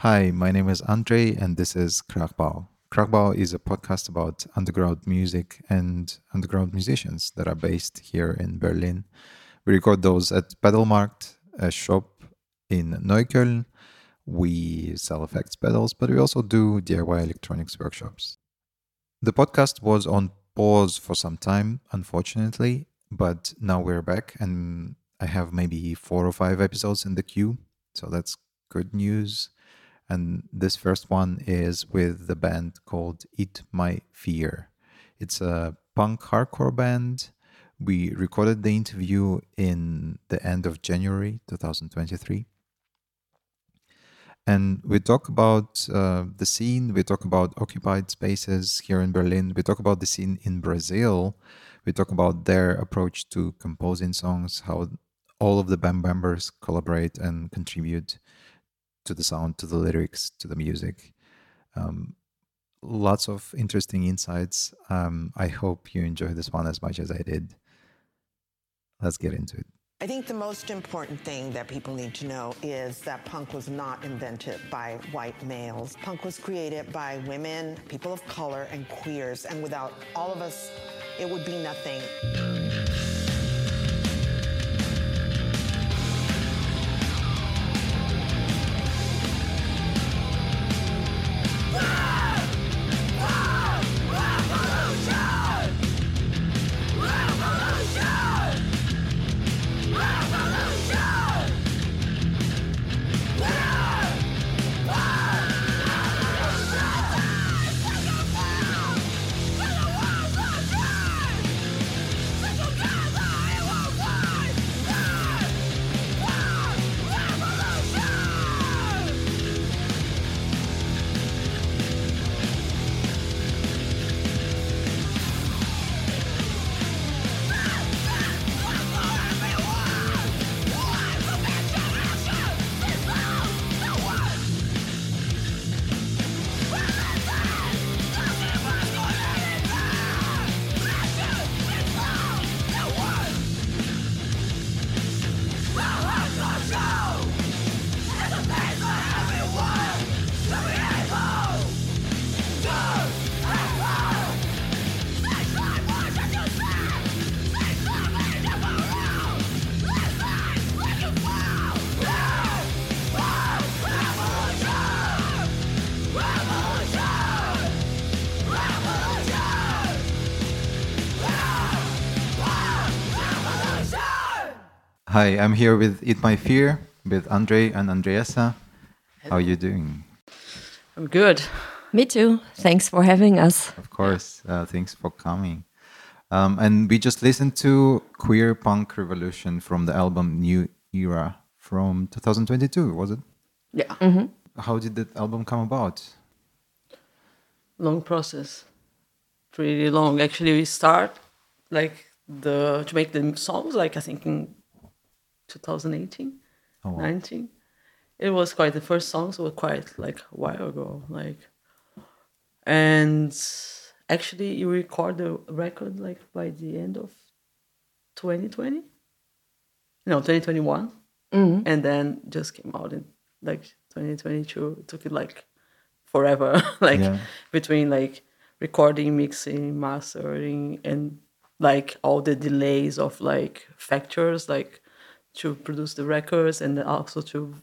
Hi, my name is Andre, and this is Kragbau. Kragbau is a podcast about underground music and underground musicians that are based here in Berlin. We record those at Pedalmarkt, a shop in Neukölln. We sell effects pedals, but we also do DIY electronics workshops. The podcast was on pause for some time, unfortunately, but now we're back, and I have maybe four or five episodes in the queue, so that's good news. And this first one is with the band called Eat My Fear. It's a punk hardcore band. We recorded the interview in the end of January 2023. And we talk about uh, the scene, we talk about occupied spaces here in Berlin, we talk about the scene in Brazil, we talk about their approach to composing songs, how all of the band members collaborate and contribute to the sound, to the lyrics, to the music. Um, lots of interesting insights. Um, I hope you enjoy this one as much as I did. Let's get into it. I think the most important thing that people need to know is that punk was not invented by white males. Punk was created by women, people of color, and queers, and without all of us, it would be nothing. Hi, I'm here with Eat My Fear with Andre and Adriessa. How are you doing? I'm good. Me too. Thanks for having us. Of course. Uh, thanks for coming. Um, and we just listened to Queer Punk Revolution from the album New Era from 2022, was it? Yeah. Mm-hmm. How did that album come about? Long process. Pretty long. Actually, we start like the to make the songs like I think in 2018, Oh, wow. 19. It was quite the first songs were quite like a while ago, like, and actually you record the record like by the end of 2020, no 2021, Mhm. and then just came out in like 2022. It took it like forever, like Yeah. between like recording, mixing, mastering, and like all the delays of like factors, like to produce the records and then also to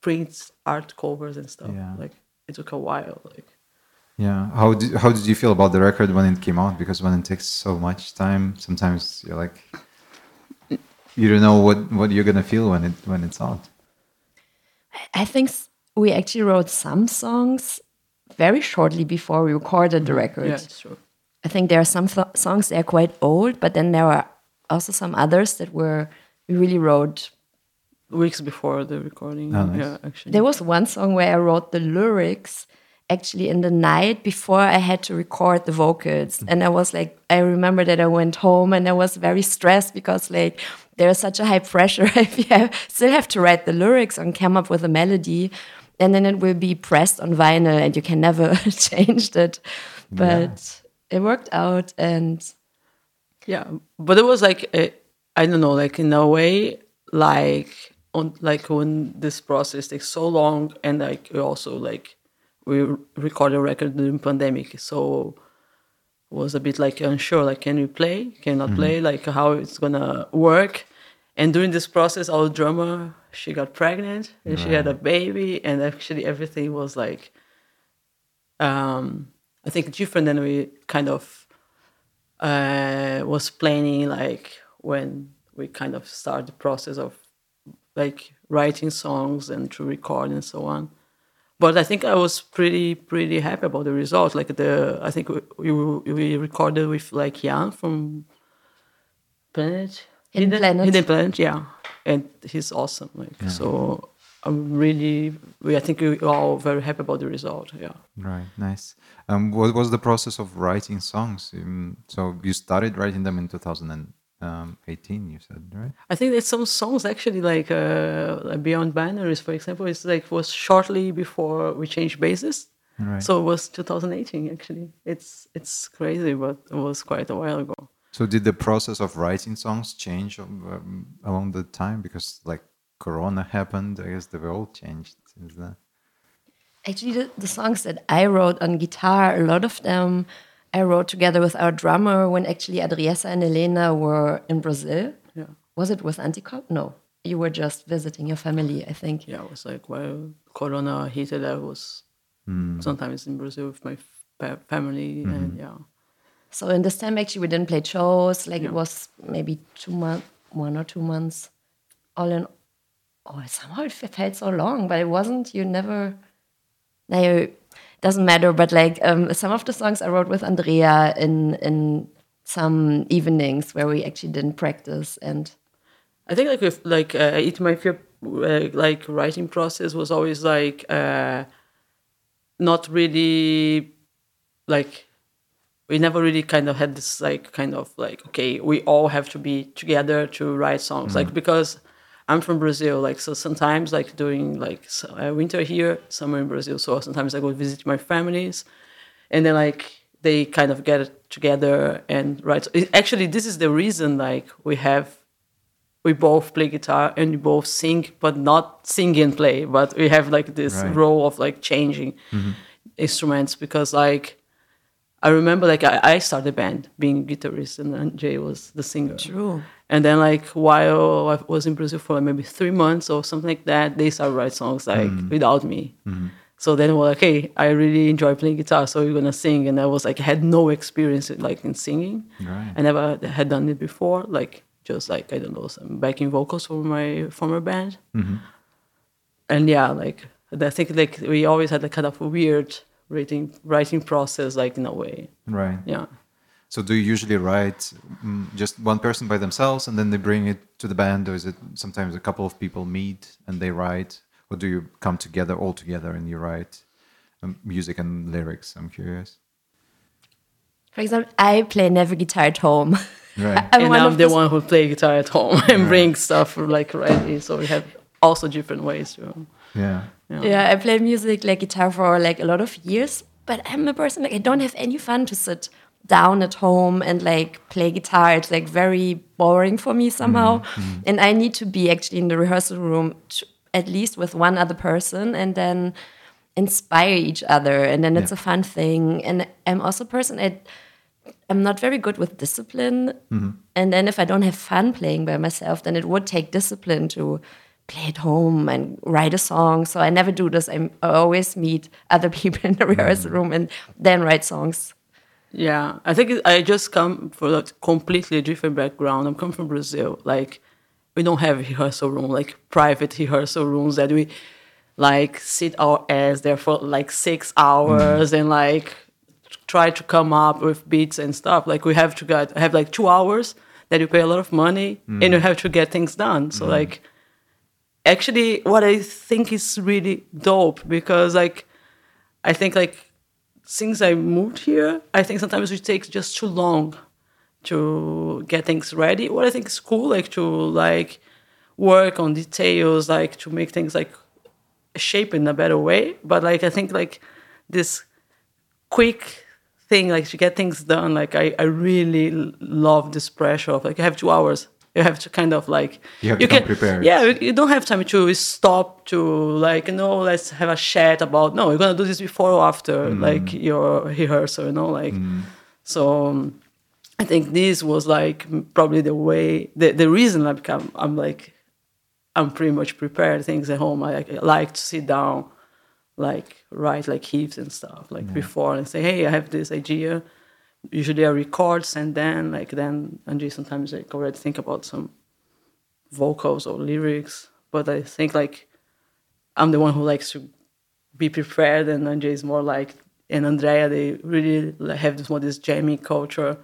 print art covers and stuff. Yeah. Like it took a while. Like Yeah. How did how did you feel about the record when it came out? Because when it takes so much time, sometimes you're like you don't know what what you're gonna feel when it when it's out. I think we actually wrote some songs very shortly before we recorded the mm-hmm. record. yeah, it's true. I think there are some th- songs that are quite old, but then there are also some others that were we really wrote. Weeks before the recording. Oh, nice. Yeah, actually. There was one song where I wrote the lyrics actually in the night before I had to record the vocals. Mm. And I was like, I remember that I went home and I was very stressed because like there's such a high pressure if you have, still have to write the lyrics and come up with a melody. And then it will be pressed on vinyl and you can never change it. But it worked out and Yeah, but it was like a, I don't know, like in a way, like on like when this process takes so long and like we also like we recorded a record during pandemic so was a bit like unsure like can we play can cannot play like how it's gonna work. And during this process our drummer she got pregnant and she had a baby and actually everything was like um i think different than we kind of uh was planning like when we kind of start the process of like writing songs and to record and so on but I think I was pretty pretty happy about the result. Like the I think we we, we recorded with like Jan from Planet Hidden Planet. Hidden Planet, yeah, and he's awesome. Like so, I'm really we I think we all very happy about the result. Yeah. Right, nice. Um, what was the process of writing songs? Um, so you started writing them in 2018, you said, right? I think there's some songs actually like uh, Beyond Binaries, for example. It's like was shortly before we changed bases. Right. So it was 2018 actually. It's it's crazy, but it was quite a while ago. So did the process of writing songs change um, along the time because like Corona happened? I guess they were all changed since then. Actually, the, the songs that I wrote on guitar, a lot of them I wrote together with our drummer when actually Adriessa and Elena were in Brazil. Yeah. Was it with Anticop? No. You were just visiting your family, I think. Yeah, it was like well, Corona hit, I was hmm. sometimes in Brazil with my fa- family, hmm. and yeah, So in this time, actually, we didn't play shows. Like Yeah. it was maybe two months, one or two months, all in. Oh, somehow it felt so long, but it wasn't. You never. No, it doesn't matter. But like um, some of the songs I wrote with Andrea in in some evenings where we actually didn't practice, and I think like with like uh, Eat My Fear uh, like writing process was always like uh, not really like we never really kind of had this like kind of like okay we all have to be together to write songs like because I'm from Brazil like so sometimes like during like s- uh, winter here summer in Brazil so sometimes I go visit my families and then like they kind of get together and write it- actually this is the reason like we have we both play guitar and we both sing, but not sing and play. But we have like this Right. role of like changing instruments because like I remember like I, I started a band being guitarist and then Jay was the singer. True. And then like while I was in Brazil for like, maybe three months or something like that, they started write songs like mm-hmm. without me. Mm-hmm. So then we're like, hey, I really enjoy playing guitar, so we're gonna sing. And I was like, I had no experience in, like in singing. Right. I never had done it before, like just like I don't know some backing vocals for my former band. Mm-hmm. And yeah, like I think like we always had a kind of weird writing writing process, like in a way. Right. Yeah. So do you usually write mm, just one person by themselves and then they bring it to the band, or is it sometimes a couple of people meet and they write, or do you come together all together and you write um, music and lyrics? I'm curious. for example, I play never guitar at home. Right. I'm and one I'm of the those- one who play guitar at home and bring stuff like ready. So we have also different ways to. Yeah. Yeah, I play music like guitar for like a lot of years, but I'm a person like I don't have any fun to sit down at home and like play guitar. It's like very boring for me somehow, mm-hmm. Mm-hmm. and I need to be actually in the rehearsal room to, at least with one other person, and then inspire each other, and then it's a fun thing. And I'm also a person I. I'm not very good with discipline. Mm-hmm. And then if I don't have fun playing by myself, then it would take discipline to play at home and write a song. So I never do this. I'm, I always meet other people in the rehearsal mm. room and then write songs. Yeah, I think I just come from a completely different background. I'm come from Brazil. Like, we don't have rehearsal room, like private rehearsal rooms that we like sit our ass there for like six hours and like try to come up with beats and stuff. Like we have to get have like two hours that you pay a lot of money and mm. you have to get things done. So mm-hmm. like actually what I think is really dope because like I think like since I moved here, I think sometimes it takes just too long to get things ready. What I think is cool, like to like work on details, like to make things like shape in a better way. But like I think like this quick thing, like to get things done, like I, I really love this pressure of like I have two hours, You have to kind of like You have to come prepared. Yeah, you, you don't have time to stop to like you know let's have a chat about no you're gonna do this before or after Mm. like your rehearsal you know like so. um, I think this was like probably the way the, the reason I become I'm like I'm pretty much prepared things at home. I, I like to sit down, like write like riffs and stuff like before and say, hey, I have this idea. Usually I record and then like then Andrzej sometimes like already think about some vocals or lyrics. But I think like I'm the one who likes to be prepared and Andrzej is more like and Andrea they really have this more this jamming culture.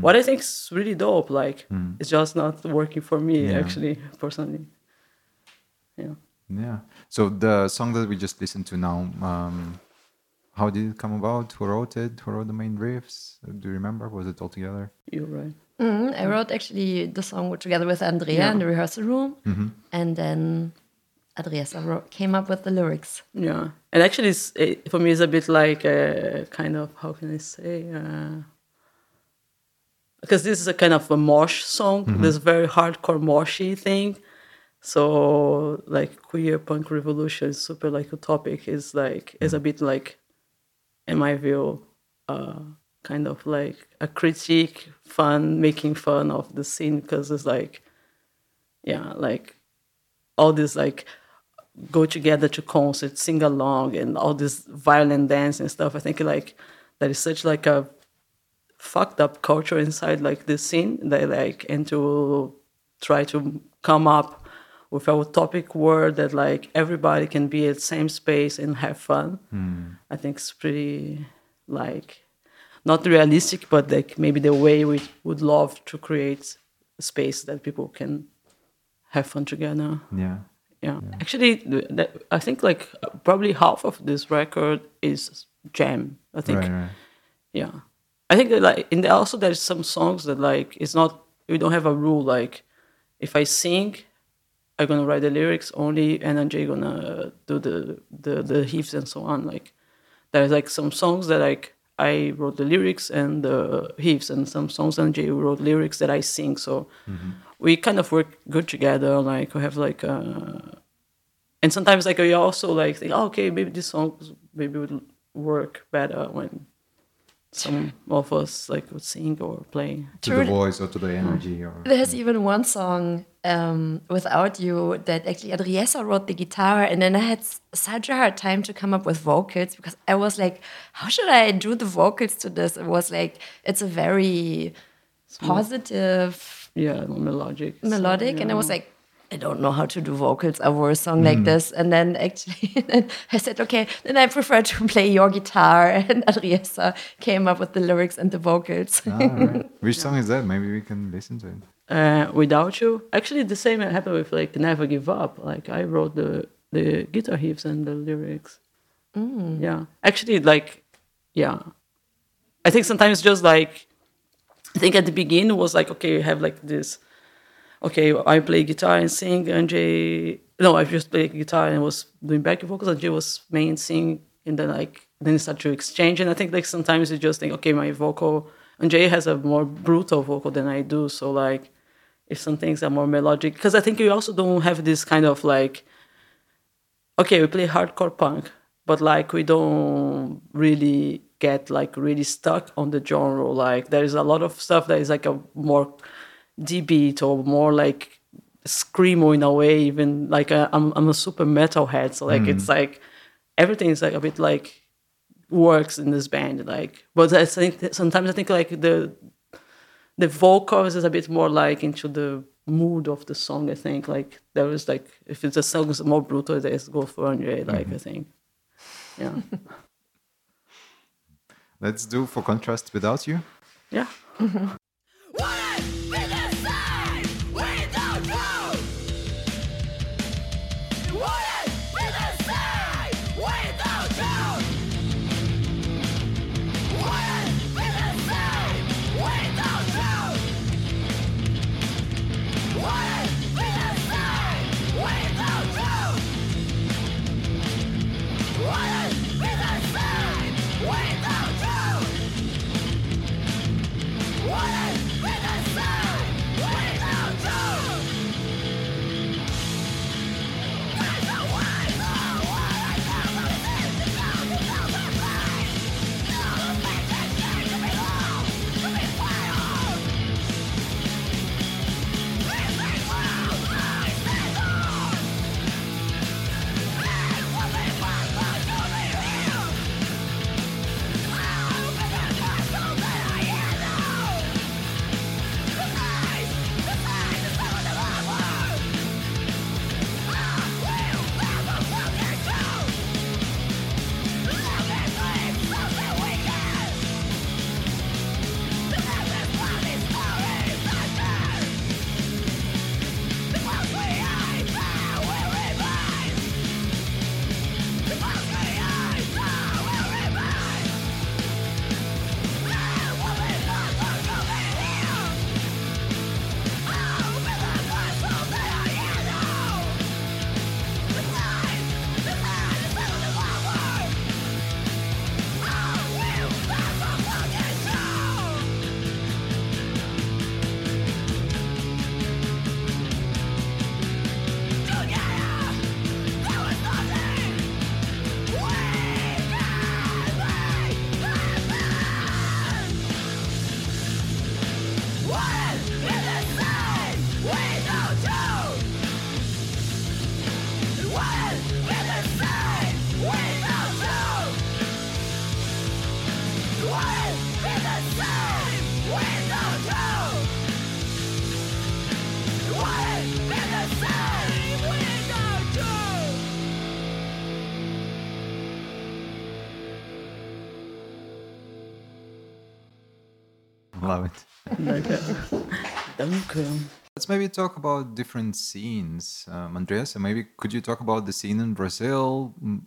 What I think is really dope. Like it's just not working for me Yeah. actually personally. Yeah. Yeah. So the song that we just listened to now, um, how did it come about? Who wrote it? Who wrote the main riffs? Do you remember? Was it all together? You're right. Mhm, I wrote actually the song together with Andrea in the rehearsal room, and then Adriessa wrote, came up with the lyrics. Yeah, and actually, it's, it, for me, it's a bit like a kind of how can I say? Uh, because this is a kind of a mosh song, this very hardcore moshy thing. So like queer punk revolution, super like utopic is like is a bit like, in my view, uh, kind of like a critique, fun, making fun of the scene because it's like, yeah, like all this like go together to concerts, sing along, and all this violent dance and stuff. I think like that is such like a fucked up culture inside like this scene that like and to try to come up with a utopic world that like everybody can be at the same space and have fun. Hmm. I think it's pretty like not realistic, but like maybe the way we would love to create a space that people can have fun together. Yeah. Yeah, actually, that, I think like probably half of this record is jam. I think, Right, right. yeah, I think that, like in the, also there's some songs that like it's not we don't have a rule like if I sing, I'm gonna write the lyrics only, and then Jay gonna do the the the riffs and so on. Like there's like some songs that like I wrote the lyrics and the riffs, and some songs and Jay wrote lyrics that I sing. So we kind of work good together. Like we have like uh and sometimes like we also like think, oh, okay, maybe this song maybe would work better when some of us like would sing or play. To True. the voice or to the energy or There's even one song um, without you that actually Adriessa wrote the guitar, and then I had such a hard time to come up with vocals because I was like, how should I do the vocals to this? It was like it's a very positive Yeah, melodic. so, melodic, and I was like. I don't know how to do vocals over a song like this. And then actually, then I said, okay, then I prefer to play your guitar. And Adriessa came up with the lyrics and the vocals. Ah, right. Which song is that? Maybe we can listen to it. Uh, without you. Actually, the same happened with like "Never Give Up." Like I wrote the the guitar riffs and the lyrics. Yeah, actually, like, yeah, I think sometimes just like, I think at the beginning was like, okay, you have like this. Okay, I play guitar and sing, and Jay. No, I just play guitar and was doing backing vocals, and Jay was main sing, and then like then it started to exchange. And I think like sometimes you just think, okay, my vocal, and Jay has a more brutal vocal than I do, so like if some things are more melodic. Because i think you also don't have this kind of like okay we play hardcore punk but like we don't really get like really stuck on the genre. Like there is a lot of stuff that is like a more deep beat or more like screamo in a way even like i I'm, I'm a super metal head so like it's mm. like everything is like a bit like works in this band like. But i think sometimes i think like the the vocals is a bit more like into the mood of the song. I think like there is like if it's a song is more brutal, there's go for Andre. Like I mm-hmm. think, yeah, Let's do for contrast without you. yeah. Let's maybe talk about different scenes, um, Adriessa. And maybe could you talk about the scene in Brazil? Mm,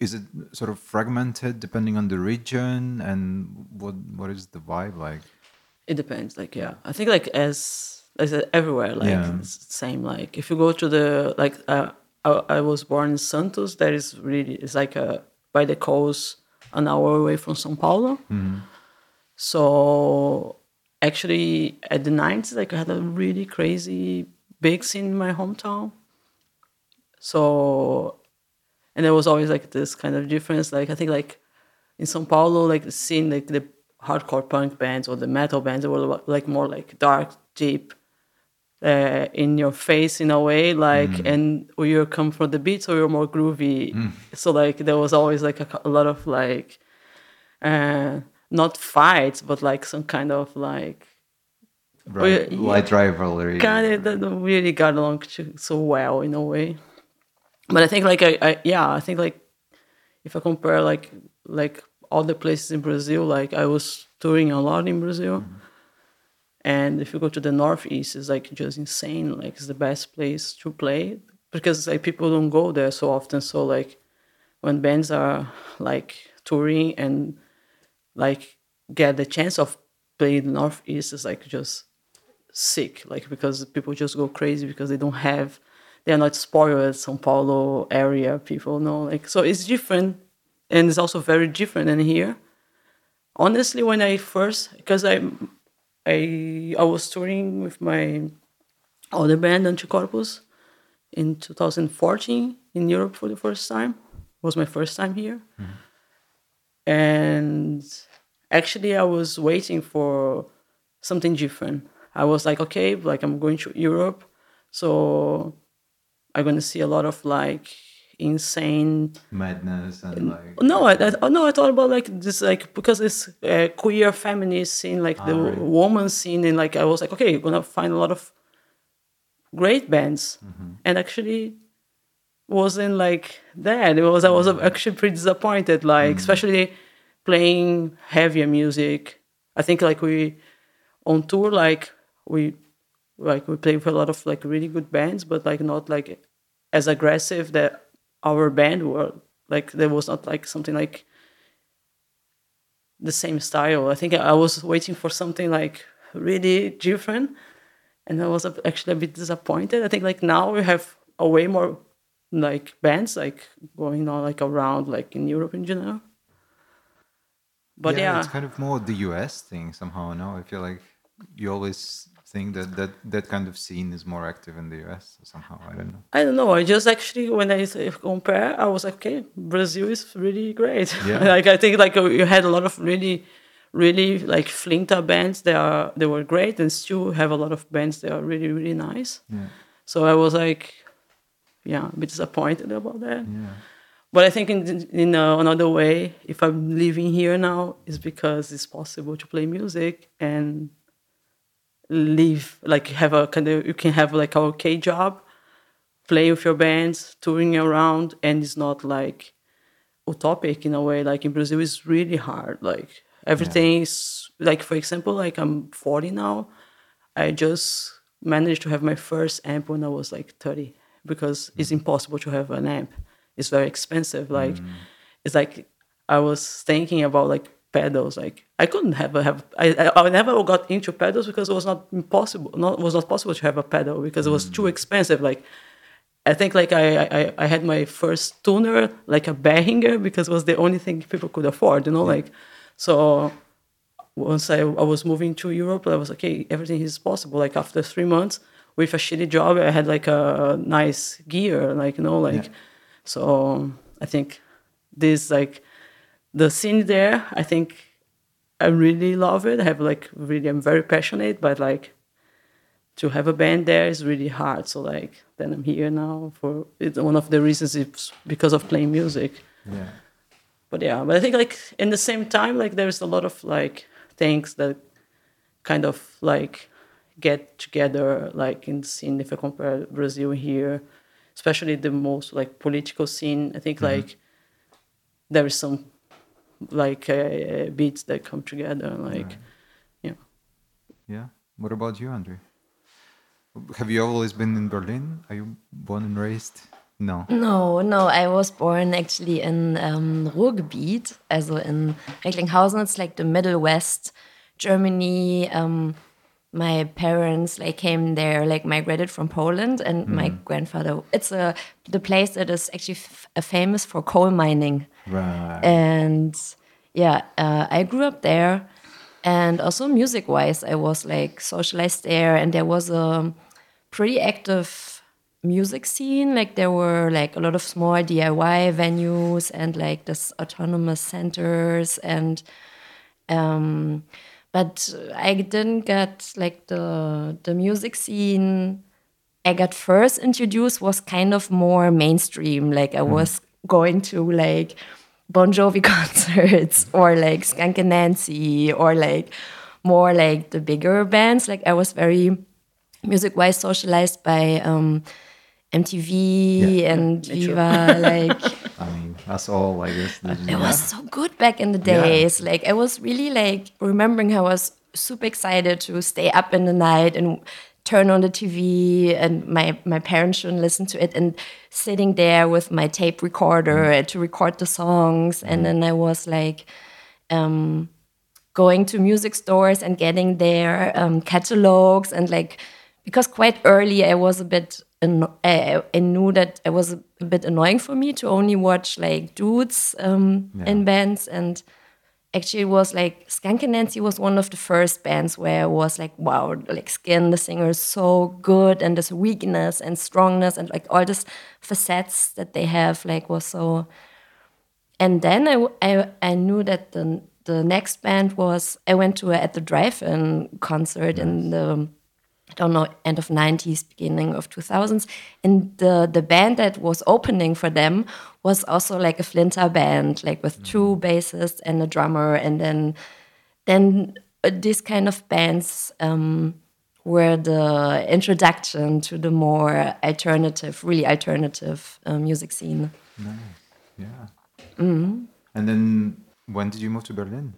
Is it sort of fragmented depending on the region, and what what is the vibe like? It depends. Like yeah, I think like as as everywhere, like Yeah. it's the same. Like if you go to the like uh, I, I was born in Santos. That is really it's like a by the coast, an hour away from São Paulo. So actually, at the 90s, like I had a really crazy big scene in my hometown. So, and there was always like this kind of difference. Like I think like in São Paulo, like the scene, like the hardcore punk bands or the metal bands were like more like dark, deep, uh, in your face in a way, like, and or you come from the beats or you're more groovy. So like there was always like a, a lot of like, uh, not fights, but like some kind of like Right, yeah. light rivalry. kind of that really got along so well in a way. But I think like I, I yeah I think like if I compare like like all the places in Brazil, like I was touring a lot in Brazil, mm-hmm. and if you go to the northeast, it's like just insane. Like it's the best place to play because like people don't go there so often. So like when bands are like touring and like get the chance of playing the northeast is like just sick. Like because people just go crazy because they don't have they are not spoiled Sao Paulo area people know like so it's different. And it's also very different than here. Honestly when I first because I I I was touring with my other band Anti-Corpos in 2014 in Europe for the first time. It was my first time here. Mm-hmm. And actually i was waiting for something different. I was like okay like i'm going to europe. So i'm going to see a lot of like insane madness and like no I, I, no I thought about like this like because it's uh, queer feminist scene like the right. woman scene and like i was like okay you're gonna find a lot of great bands. And actually wasn't like that. It was i was actually pretty disappointed like especially playing heavier music. I think like we on tour like we like we play with a lot of like really good bands but like not like as aggressive that our band were like there was not like something like the same style. I think i was waiting for something like really different and i was actually a bit disappointed. I think like now we have a way more like bands like going on like around like in europe in general but yeah, it's kind of more the US thing somehow. No, I feel like you always think that that that kind of scene is more active in the US somehow. I don't know. I don't know. I just actually, when I compare, I was like, okay, Brazil is really great. Yeah. like I think like uh, you had a lot of really, really like flinta bands. They are they were great, and still have a lot of bands that are really really nice. Yeah, So I was like, yeah, a bit disappointed about that. yeah, But I think in in uh, another way, if I'm living here now, is because it's possible to play music and live like have a kind of you can have like a okay job, play with your bands, touring around, and it's not like utopic in a way. Like in Brazil, it's really hard. Like everything is like for example, like I'm 40 now. I just managed to have my first amp when I was like 30 because it's impossible to have an amp. It's very expensive. Like mm. it's like I was thinking about like pedals. Like I couldn't have a have I, I I never got into pedals because it was not impossible. Not was not possible to have a pedal because it was too mm. expensive. Like I think like I, I I had my first tuner like a Behringer because it was the only thing people could afford. You know, like so once I, I was moving to Europe, I was like, okay, everything is possible. Like after three months with a shitty job, I had like a nice gear, like you know, like so. I think this like the scene there. I think I really love it. I have like really, I'm very passionate, but like to have a band there is really hard. So like then I'm here now for it's one of the reasons is because of playing music yeah. but yeah but i think like in the same time like there's a lot of like things that kind of like get together like in the scene if i compare brazil here especially the most like political scene i think like there is some like uh, beats that come together like yeah Yeah. What about you, Andre? Have you always been in Berlin? Are you born and raised? No. No, no. I was born actually in um, Ruhrgebiet, also in Recklinghausen. It's like the Middle West, Germany. Um, my parents like came there, like migrated from Poland, and my grandfather. It's a the place that is actually f- uh, famous for coal mining. Right. and yeah uh, i grew up there and also music wise i was like socialized there and there was a pretty active music scene like there were like a lot of small diy venues and like this autonomous centers and um but i didn't get like the the music scene I got first introduced was kind of more mainstream. Like I was going to like Bon Jovi concerts or like Skunk Anansie or like more like the bigger bands. Like I was very music wise socialized by um, MTV Yeah. and Viva. Like I mean, us all, I guess. it was so good back in the days. Like I was really like remembering how I was super excited to stay up in the night and turn on the TV and my my parents shouldn't listen to it and sitting there with my tape recorder to record the songs and then I was like um going to music stores and getting their um, catalogs and like because quite early I was a bit I, I knew that it was a bit annoying for me to only watch like dudes um, in bands. And actually it was like Skunk Anansie was one of the first bands where I was like wow like Skin the singer is so good and this weakness and strongness and like all these facets that they have like was so and then I, I, I knew that the the next band was I went to a At the Drive-In concert in the I don't know end of 90s beginning of 2000s and the the band that was opening for them was also like a flinta band like with two bassists and a drummer and then then uh, these kind of bands um, were the introduction to the more alternative really alternative uh, music scene Nice. Yeah. Mm-hmm. And then when did you move to Berlin?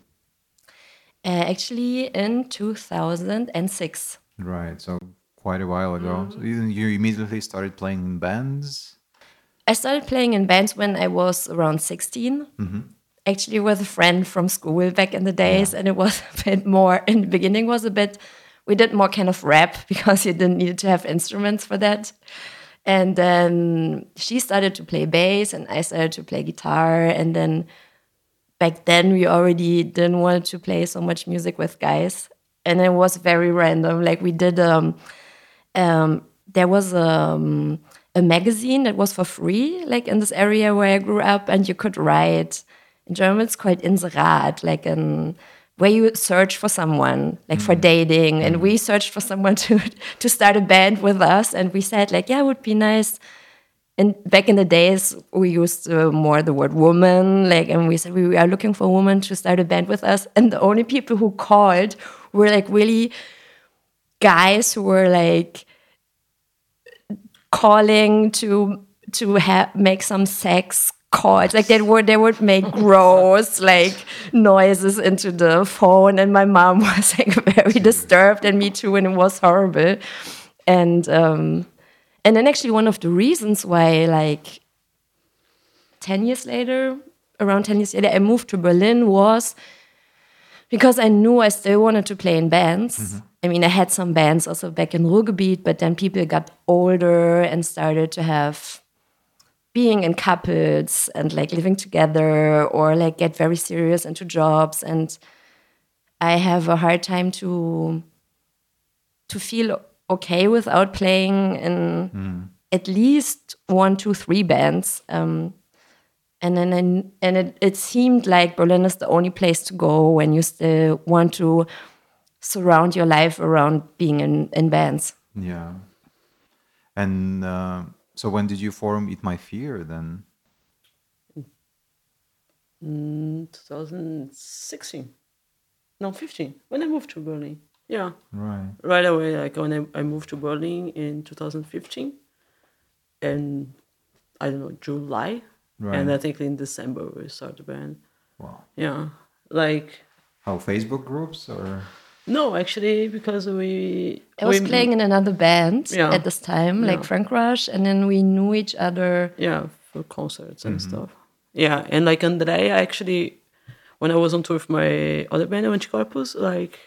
Uh, actually, in 2006. Right. So quite a while ago. So mm-hmm. you, you immediately started playing in bands. I started playing in bands when I was around 16. Mm-hmm. Actually, with a friend from school back in the days, and it was a bit more. In the beginning, was a bit. We did more kind of rap because you didn't need to have instruments for that. And then she started to play bass, and I started to play guitar. And then back then, we already didn't want to play so much music with guys, and it was very random. Like we did um, um, there was um, a magazine that was for free, like in this area where I grew up, and you could write. In German, it's called Inserat, like an where you search for someone, like for dating. And we searched for someone to to start a band with us, and we said like, yeah, it would be nice. And back in the days, we used uh, more the word woman, like, and we said we are looking for a woman to start a band with us. And the only people who called were like really guys who were like calling to to have make some sex calls. Like they would they would make gross like noises into the phone. And my mom was like very disturbed and me too and it was horrible. And um and then actually one of the reasons why like 10 years later around 10 years later i moved to berlin was because I knew I still wanted to play in bands. Mm-hmm. I mean, I had some bands also back in Ruhrgebiet, but then people got older and started to have being in couples and like living together or like get very serious into jobs and I have a hard time to to feel okay without playing in at least one, two, three bands. Um, and then I, and it, it seemed like Berlin is the only place to go when you still want to surround your life around being in, in bands. Yeah. And uh, so when did you form Eat My Fear then? 2016. No, 15. When I moved to Berlin. Yeah. Right. Right away, like when I, I moved to Berlin in 2015. And I don't know, July. And I think in December we started the band. Wow. Yeah. Like, How Facebook groups or No, actually, because we. I was we, playing in another band Yeah. at this time, like Yeah. Frank Rush, and then we knew each other. Yeah, for concerts and mm-hmm. stuff. Yeah, and like Andrea, actually, when I was on tour with my other band, Anti-Corpos, like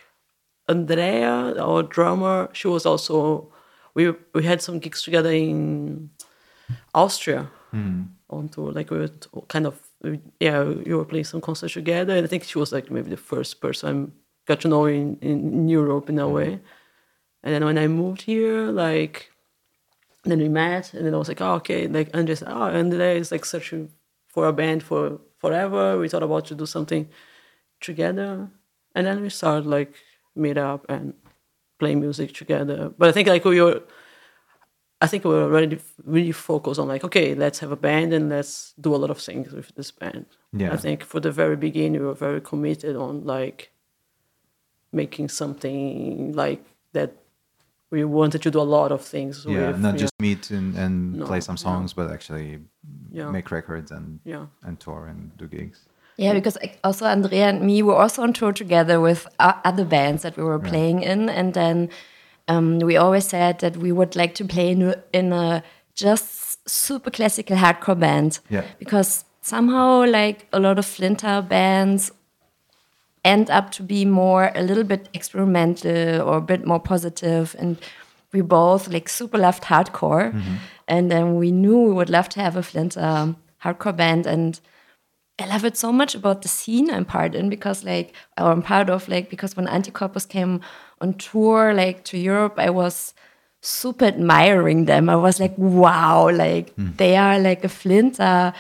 Andrea, our drummer, she was also. We we had some gigs together in Austria mm. on tour. Like we were kind of yeah, we were playing some concerts together, and I think she was like maybe the first person I got to know in in Europe in a mm. way. And then when I moved here, like then we met, and then I was like, oh, okay. Like Andre said, oh, Andre is like searching for a band for forever. We thought about to do something together, and then we started like meet up and play music together. But I think like we were, I think we were already really focused on like, okay, let's have a band and let's do a lot of things with this band. Yeah. I think for the very beginning we were very committed on like making something like that. We wanted to do a lot of things. Yeah, with, not just meet and, and No, play some no. songs, but actually Yeah. make records and Yeah. and tour and do gigs. Yeah, because also Andrea and me were also on tour together with other bands that we were playing in, and then um, we always said that we would like to play in a, in a just super classical hardcore band. Yeah. Because somehow, like a lot of Flinta bands end up to be more a little bit experimental or a bit more positive and we both like super loved hardcore and then we knew we would love to have a flint um, hardcore band and I love it so much about the scene I'm part in because like or I'm part of like because when Anti-Corpos came on tour like to Europe I was super admiring them. I was like wow like they are like a flint uh,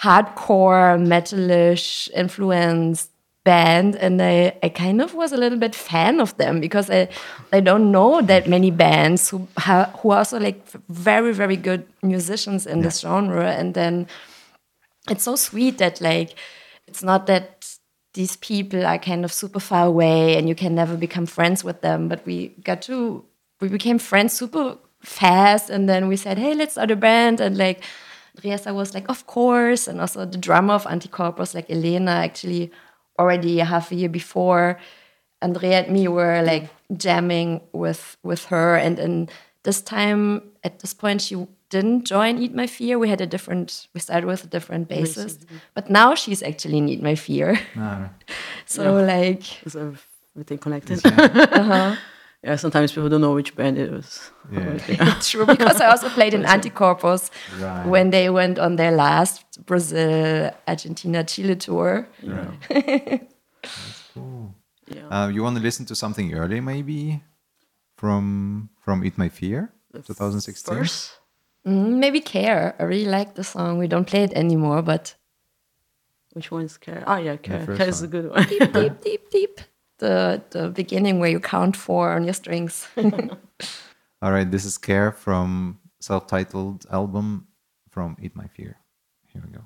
hardcore metalish influenced band and I, I kind of was a little bit fan of them because I I don't know that many bands who ha, who are also like very very good musicians in this genre and then it's so sweet that like it's not that these people are kind of super far away and you can never become friends with them but we got to we became friends super fast and then we said hey let's start a band. And like Riesa was like of course. And also the drummer of Anticorp was like Elena actually already half a year before Andrea and me were like jamming with with her. And and this time at this point she didn't join Eat My Fear. We had a different we started with a different bassist. But now she's actually in Eat My Fear. Ah, So like Is everything connected? uh-huh. yeah, sometimes people don't know which band it was. Yeah. true because I also played in Anti-Corpos Right. when they went on their last Brazil, Argentina, Chile tour. Yeah. That's Cool. Yeah. Uh, you want to listen to something early, maybe from from Eat My Fear, 2016. First, Mm, maybe Care. I really like the song. We don't play it anymore, but which one is Care? Oh, yeah, Care. first Care is a good one. deep, deep, deep, deep. The the beginning where you count four on your strings. All right, this is Care from self-titled album from Eat My Fear. Here we go.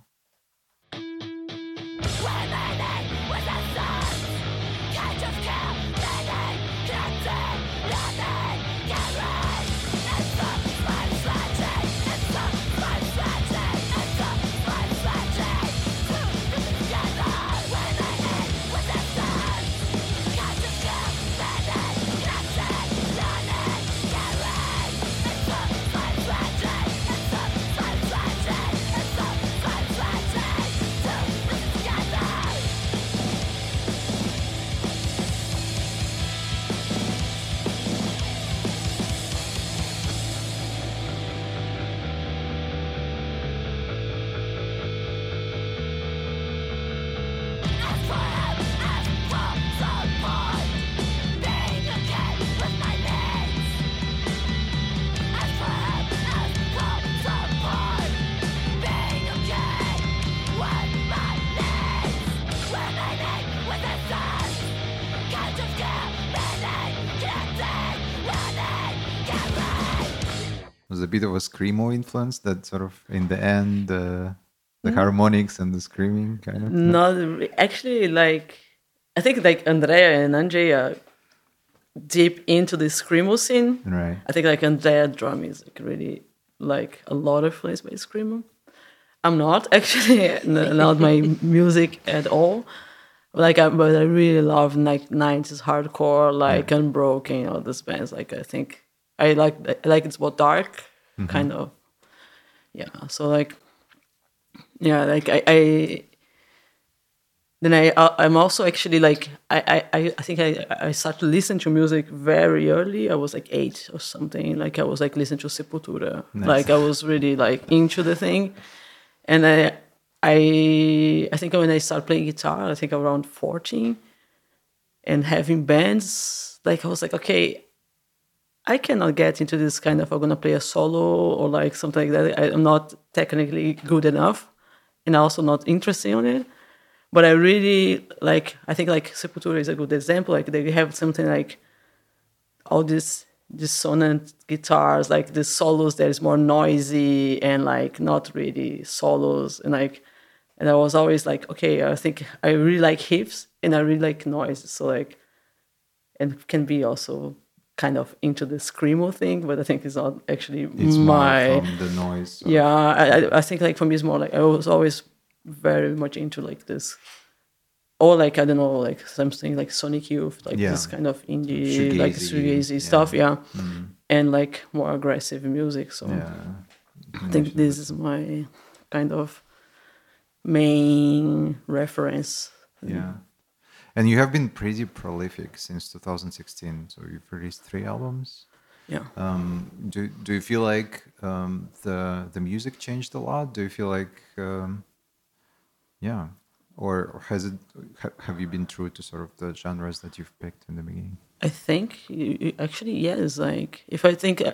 Bit of a screamo influence that sort of in the end uh, the Mm. harmonics and the screaming kind of. Not re- actually like I think like Andrea and Andre are deep into the screamo scene. Right. I think like Andrea drum is like really like a lot of influenced by screamo. I'm not actually not my music at all. like I, but I really love like 90s hardcore like unbroken all these bands like I think I like I like it's more dark kind of yeah so like yeah like I, I then I uh, I'm also actually like I I, I think I I started to listen to music very early. I was like eight or something. Like I was like listening to Sepultura. Like I was really like into the thing, and I I I think when I started playing guitar, I think around fourteen, and having bands. Like I was like, okay, I cannot get into this kind of I'm gonna play a solo or like something like that. I, I'm not technically good enough, and also not interested in it but I really like. I think like Sepultura is a good example. Like they have something like all these dissonant guitars, like the solos that is more noisy and like not really solos, and like, and I was always like, okay, I think I really like riffs and I really like noise. So like, and can be also kind of into the screamo thing, but I think it's not actually It's my more from the noise. or- yeah I, I- think like for me it's more like i was always very much into like this or like i don't know like something like sonic youth like Yeah. this kind of indie like Shoegazy, yeah. stuff yeah mm-hmm. and like more aggressive music so Yeah. i think this is my kind of main reference Yeah. And you have been pretty prolific since 2016. So you've released three albums. yeah Um, do do you feel like um, the the music changed a lot? Do you feel like um, yeah, or, or has it? ha- Have you been true to sort of the genres that you've picked in the beginning? I think you, actually yes. Like if I think, uh,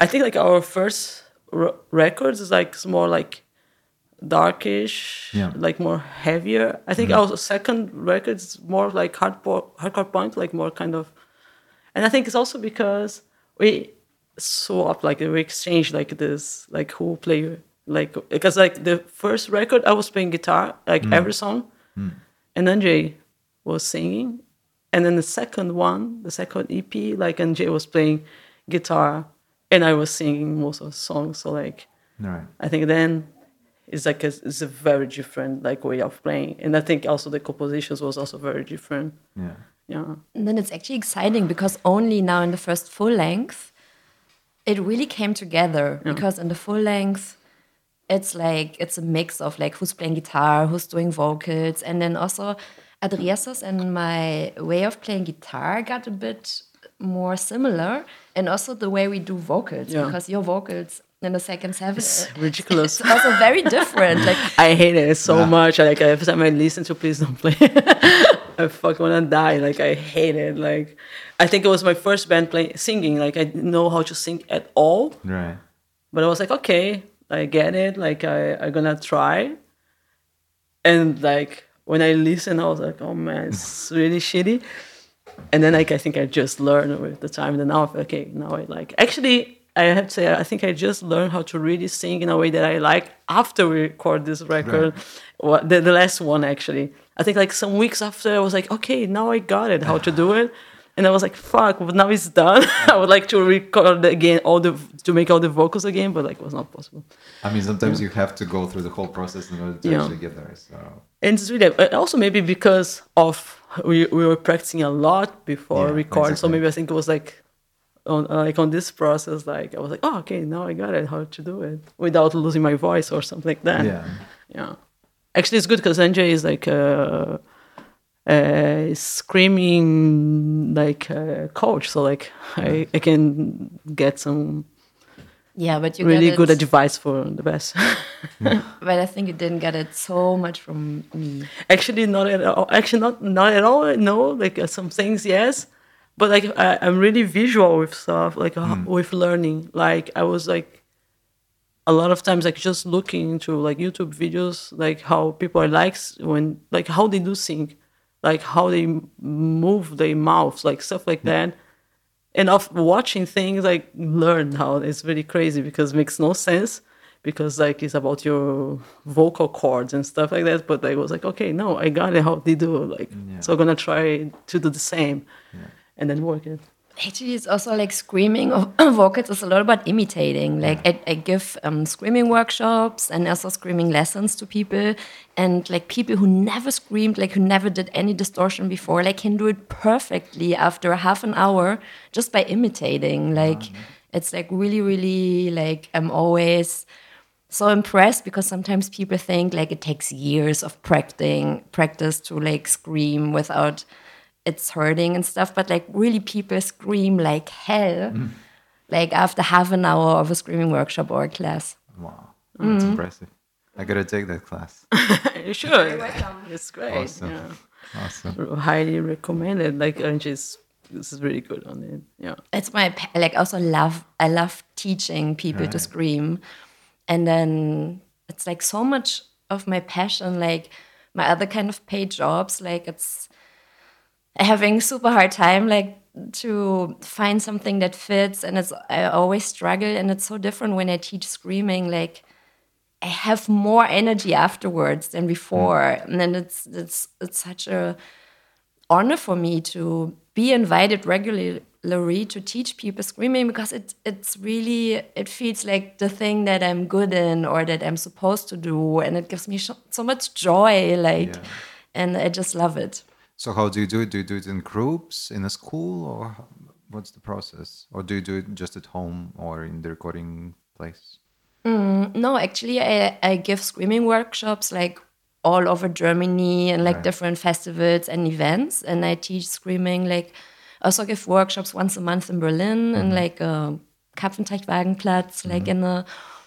I think like our first r- records is like it's more like darkish, Yeah. Like more heavier. I think our second record is more like hardcore, hardcore punk, like more kind of. And I think it's also because we swap, like we exchange like this, like who play, like because like the first record I was playing guitar, like Mm. every song, and Andre was singing, and then the second one, the second EP, like Andre was playing guitar, and I was singing most of the songs. So like Right. I think then it's like a, it's a very different like way of playing, and I think also the compositions was also very different. Yeah. Yeah. And then it's actually exciting because only now in the first full length, it really came together. Because in the full length, it's like it's a mix of like who's playing guitar, who's doing vocals, and then also Adriessa's and my way of playing guitar got a bit more similar, and also the way we do vocals Yeah. because your vocals in the second seven It's uh, ridiculous. it's also very different. Like I hate it so much. Like every time I listen to "Please Don't Play," I fuck wanna die. Like I hate it. Like I think it was my first band playing singing. Like I didn't know how to sing at all. Right. But I was like, okay, I get it. Like I, I'm gonna try. And like when I listen, I was like, oh man, it's really shitty. And then like I think I just learned with the time. And then now, okay, now I like. Actually, I have to say, I think I just learned how to really sing in a way that I like after we record this record. What the, the last one actually. I think like some weeks after, I was like, okay, now I got it, how to do it. And I was like, fuck, but now it's done. I would like to record again all the to make all the vocals again, but like it was not possible. I mean, sometimes you have to go through the whole process in order to Yeah. actually get there. So And it's really uh, also maybe because of we, we were practicing a lot before Yeah, record, so maybe I think it was like on uh, like on this process, like I was like, oh okay, now I got it, how to do it without losing my voice or something like that. yeah. yeah. Actually, it's good because Andrzej is like a, a screaming like uh coach, so like I, I can get some yeah, but you really get good advice for the best. But I think you didn't get it so much from me. actually not at all actually not not at all no like uh, some things yes but like I, i'm really visual with stuff like uh, mm. with learning. Like i was like a lot of times like just looking into like youtube videos like how people are likes when like how they do sing like how they move their mouths like stuff like mm. that. And of watching things like learn how it's really crazy because it makes no sense because like it's about your vocal cords and stuff like that. But i was like okay no i got it how they do like mm, so i'm gonna try to do the same and then work it Actually, it's also like screaming of vocals is a lot about imitating. Like I, I give um, screaming workshops and also screaming lessons to people, and like people who never screamed, like who never did any distortion before, like can do it perfectly after half an hour just by imitating. Like it's like really, really like I'm always so impressed because sometimes people think like it takes years of practicing practice to like scream without it's hurting and stuff but like really people scream like hell like after half an hour of a screaming workshop or a class Wow, that's Mm-hmm. impressive. I gotta take that class. you should. It's great. Awesome. Yeah. Awesome. Highly recommended. Like Andrzej this is really good on it. Yeah. it's my like also love i love teaching people to scream and then it's like so much of my passion like my other kind of paid jobs like it's having super hard time like to find something that fits and it's i always struggle and it's so different when i teach screaming like i have more energy afterwards than before mm. and then it's it's it's such a honor for me to be invited regularly to teach people screaming because it it's really it feels like the thing that I'm good in or that I'm supposed to do and it gives me so, so much joy like Yeah. and I just love it. So how do you do it? Do you do it in groups in a school, or what's the process? Or do you do it just at home or in the recording place? Mm, no, actually I I give screaming workshops like all over Germany and like Right. different festivals and events and I teach screaming like I also give workshops once a month in Berlin in mm-hmm. like a Karpfenteich-Wagenplatz, like mm-hmm. in a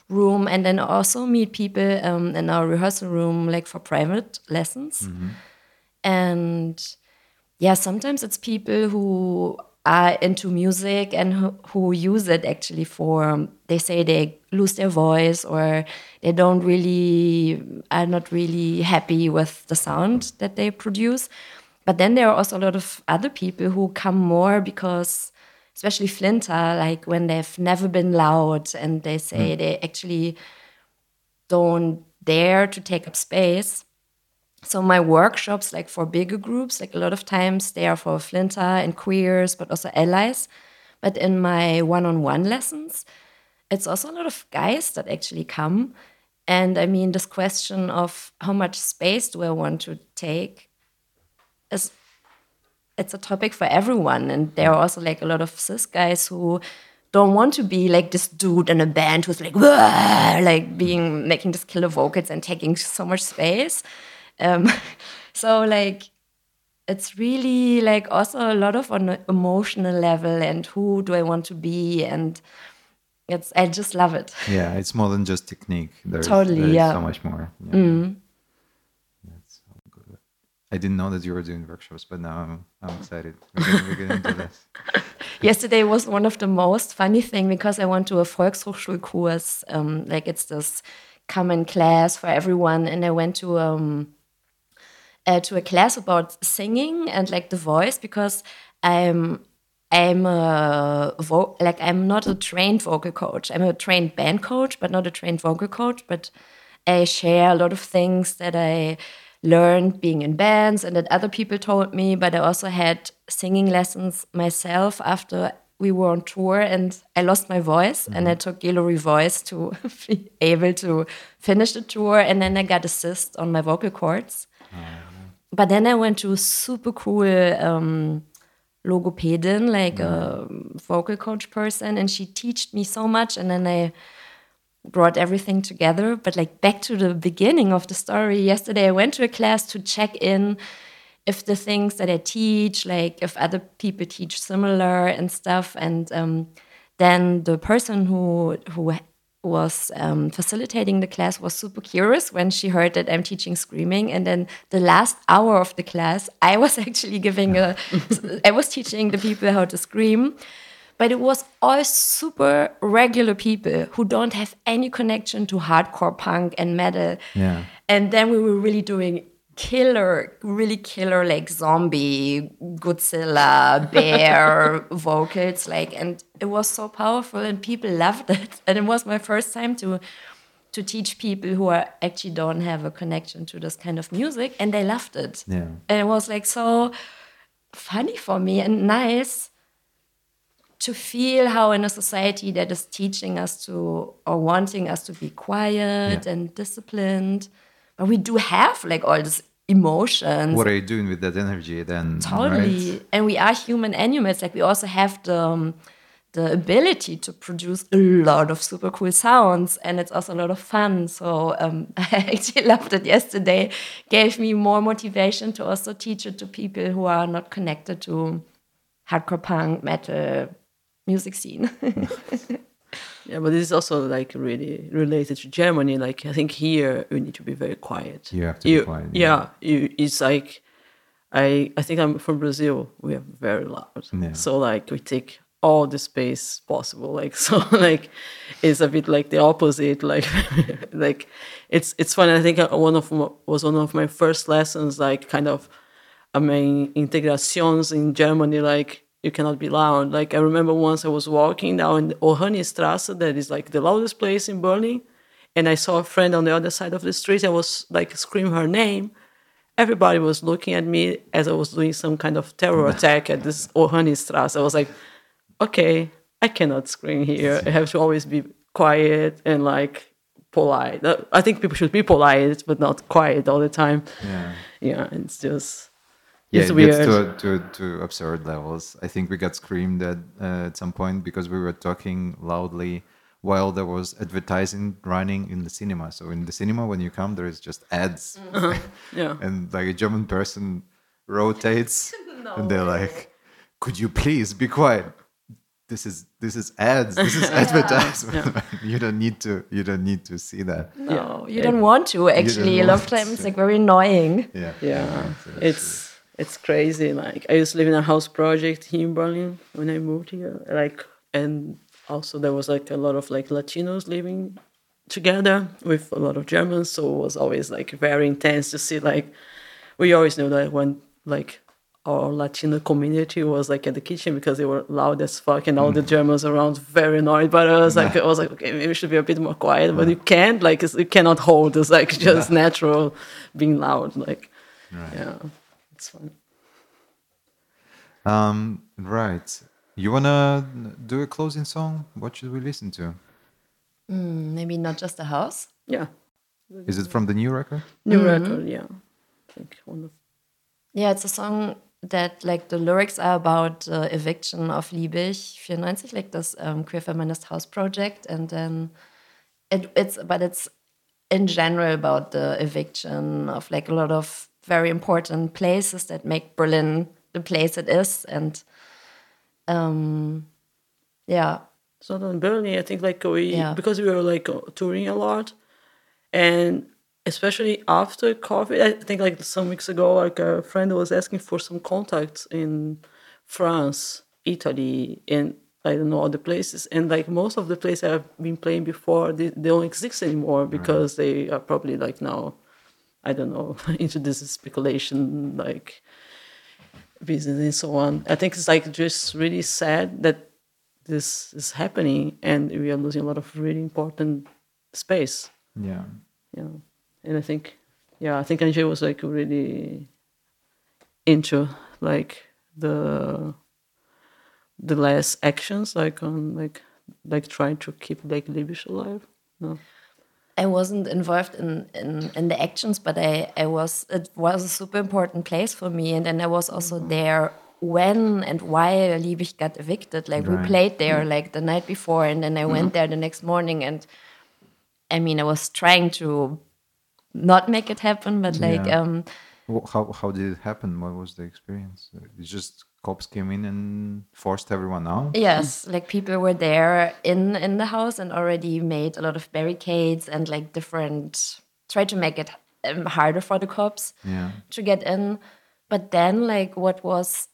room, and then also meet people um, in our rehearsal room, like for private lessons. Mm-hmm. And yeah, sometimes it's people who are into music and who, who use it actually for, they say they lose their voice or they don't really, are not really happy with the sound that they produce. But then there are also a lot of other people who come more because, especially Flinta, like when they've never been loud and they say hmm. they actually don't dare to take up space. So my workshops, like for bigger groups, like a lot of times they are for Flinta and queers, but also allies. But in my one-on-one lessons, it's also a lot of guys that actually come. And I mean, this question of how much space do I want to take is it's a topic for everyone. And there are also like a lot of cis guys who don't want to be like this dude in a band who's like like being making this killer vocals and taking so much space. Um, so like it's really like also a lot of on an emotional level and who do I want to be and it's I just love it. Yeah, it's more than just technique. There's, Totally, yeah. so much more. Yeah. That's so good. I didn't know that you were doing workshops, but now I'm, I'm excited. We're getting, we're into this. Yesterday was one of the most funny thing because I went to a Volkshochschulkurs, um, like it's this common class for everyone, and I went to um, uh, to a class about singing and like the voice because I'm I'm a vo- like I'm not a trained vocal coach. I'm a trained band coach, but not a trained vocal coach. But I share a lot of things that I learned being in bands and that other people told me. But I also had singing lessons myself after we were on tour and I lost my voice and I took GeloRevoice to be able to finish the tour and then I got a cyst on my vocal cords. But then I went to a super cool um, like a vocal coach person, and she taught me so much. And then I brought everything together. But like back to the beginning of the story, yesterday I went to a class to check in if the things that I teach, like if other people teach similar and stuff. And um, then the person who who was um, facilitating the class was super curious when she heard that I'm teaching screaming. And then the last hour of the class, I was actually giving a, I was teaching the people how to scream. But it was all super regular people who don't have any connection to hardcore punk and metal. Yeah. And then we were really doing killer, really killer, like zombie, Godzilla, bear vocals, like, and it was so powerful, and people loved it. And it was my first time to to teach people who are actually don't have a connection to this kind of music, and they loved it. Yeah. And it was like so funny for me and nice to feel how in a society that is teaching us to or wanting us to be quiet Yeah. and disciplined, but we do have like all these emotions. What are you doing with that energy then? Totally. right? And we are human animals. Like we also have the um, the ability to produce a lot of super cool sounds, and it's also a lot of fun. So um, I actually loved it yesterday. Gave me more motivation to also teach it to people who are not connected to hardcore punk metal music scene. Yeah, but this is also like really related to Germany. Like I think here you need to be very quiet. You have to be quiet, yeah. Yeah, you, it's like I I think I'm from Brazil. We are very loud. Yeah. So like we take all the space possible. Like so like it's a bit like the opposite. Like like it's it's fun. I think uh, one of was one of my first lessons. Like kind of I mean integrations in Germany. Like you cannot be loud. Like I remember once I was walking down the Oranienstrasse, that is like the loudest place in Berlin, and I saw a friend on the other side of the street. I was like screaming her name. Everybody was looking at me as I was doing some kind of terror attack at this Oranienstrasse. I was like, okay, I cannot scream here. I have to always be quiet and like polite. Uh, I think people should be polite, but not quiet all the time. Yeah. Yeah, it's just Yeah, it's it weird. gets to, to, to absurd levels. I think we got screamed at uh, at some point because we were talking loudly while there was advertising running in the cinema. So in the cinema, when you come, there is just ads, yeah. and like a German person rotates, and they're like, "Could you please be quiet? This is this is ads. This is advertisement. you don't need to. You don't need to see that. no, you don't want to actually. A lot of times it's like very annoying. Yeah. yeah So it's it's crazy like i used to live in a house project here in berlin when i moved here like and also there was like a lot of like latinos living together with a lot of germans so it was always like very intense to see like we always knew that when like our latino community was like at the kitchen because they were loud as fuck and all the mm. germans around very annoyed by us like i was like okay maybe we should be a bit more quiet but you can't like it's, you cannot hold it's like just natural being loud like yeah it's fun. Um, right. You wanna do a closing song? What should we listen to? Maybe not just a house. Yeah. Is it from the new record? New record, yeah. I think one of Yeah, it's a song that like the lyrics are about uh, eviction of Liebig 94, like this um, queer feminist house project, and then it, it's but it's in general about the eviction of like a lot of very important places that make Berlin the place it is, and um, yeah, it's not in Berlin. I think like we Yeah. because we were like touring a lot, and especially after COVID, I think like some weeks ago, like a friend was asking for some contacts in France, Italy, and I don't know other places. And like most of the places I've been playing before, they, they don't exist anymore because they are probably like now, I don't know, into this speculation like business and so on. I think it's like just really sad that this is happening and we are losing a lot of really important space. Yeah. Yeah. And I think yeah, I think Andrzej was like really into like the the last actions like on like like trying to keep like Liebig alive. No. I wasn't involved in, in, in the actions, but I, I was it was a super important place for me. And then I was also mm-hmm. there when and why Liebig got evicted. Like we played there mm-hmm. like the night before, and then I went mm-hmm. there the next morning. And I mean, I was trying to not make it happen, but like Yeah. um, How how did it happen? What was the experience? It's just cops came in and forced everyone out. Yes, like people were there in in the house and already made a lot of barricades and like different tried to make it um, harder for the cops Yeah. to get in. But then like what was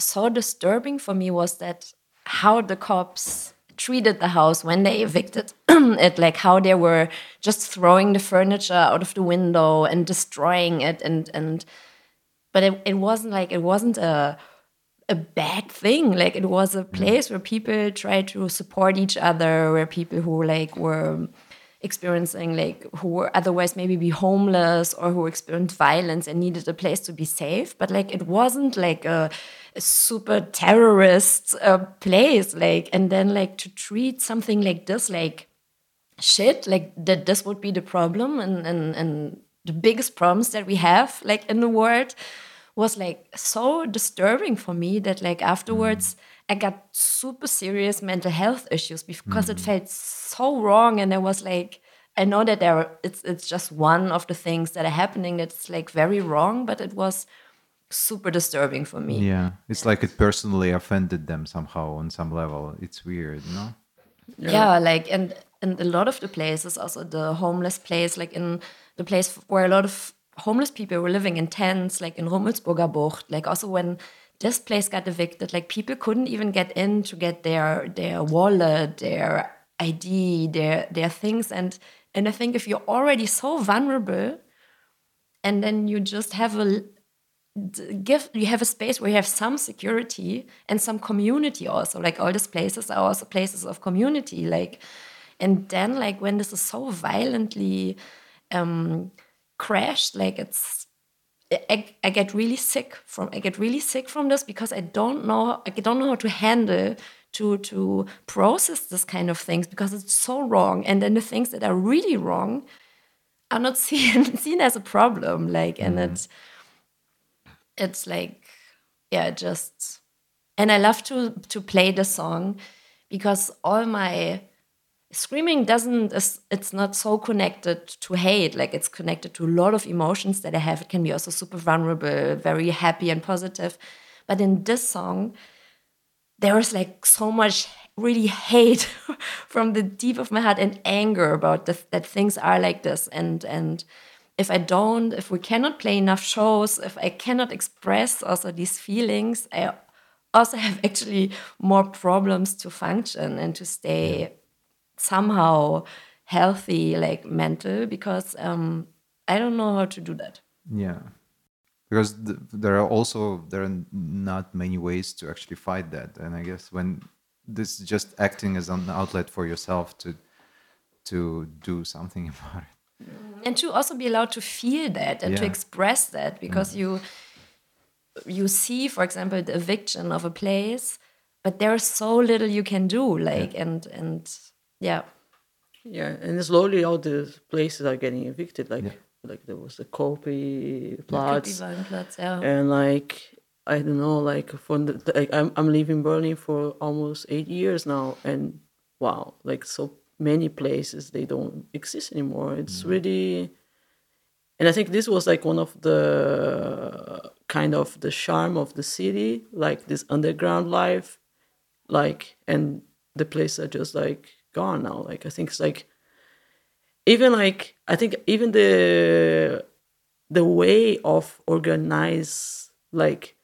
so disturbing for me was that how the cops treated the house when they evicted it like how they were just throwing the furniture out of the window and destroying it and and but it, it wasn't like it wasn't a a bad thing. Like it was a place where people tried to support each other where people who like were experiencing like who were otherwise maybe be homeless or who experienced violence and needed a place to be safe. But like it wasn't like a, a super terrorist uh, place like and then like to treat something like this like shit like that this would be the problem and and and the biggest problems that we have like in the world was like so disturbing for me that like afterwards mm. I got super serious mental health issues because mm. it felt so wrong and I was like I know that there are, it's it's just one of the things that are happening that's like very wrong but it was super disturbing for me. Yeah. It's like it personally offended them somehow on some level. It's weird, no? Yeah. yeah, like and and a lot of the places also the homeless place like in the place where a lot of homeless people were living in tents, like in Rummelsburger Bucht. Like also when this place got evicted, like people couldn't even get in to get their their wallet, their ID, their their things. And and I think if you're already so vulnerable, and then you just have a give you have a space where you have some security and some community also like all these places are also places of community like and then like when this is so violently um crashed like it's I, I get really sick from I get really sick from this because I don't know I don't know how to handle to to process this kind of things because it's so wrong and then the things that are really wrong are not seen seen as a problem like and mm. it's it's like yeah just and I love to to play the song because all my screaming doesn't it's not so connected to hate like it's connected to a lot of emotions that i have. It can be also super vulnerable very happy and positive. But in this song there is like so much really hate from the deep of my heart and anger about the, that things are like this. And and if i don't if we cannot play enough shows if i cannot express also these feelings i also have actually more problems to function and to stay somehow healthy, like mental, because um, I don't know how to do that. Yeah, because th there are also there are not many ways to actually fight that, and I guess when this is just acting as an outlet for yourself to to do something about it and to also be allowed to feel that and yeah. to express that because yeah. you you see for example the eviction of a place but there's so little you can do like yeah. and and yeah. Yeah, and slowly all the places are getting evicted. Like, yeah. like there was the Köpi Platz, yeah. and like I don't know, like from the like I'm I'm living Berlin for almost eight years now, and wow, like so many places they don't exist anymore. It's mm. really, and I think this was like one of the kind of the charm of the city, like this underground life, like and the place are just like gone now. Like I think it's like even like I think even the the way of organize like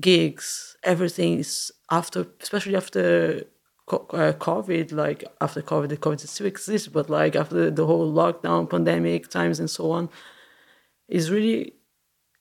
gigs, everything is after, especially after uh, COVID, like after COVID, the COVID still exists, but like after the whole lockdown, pandemic times, and so on, is really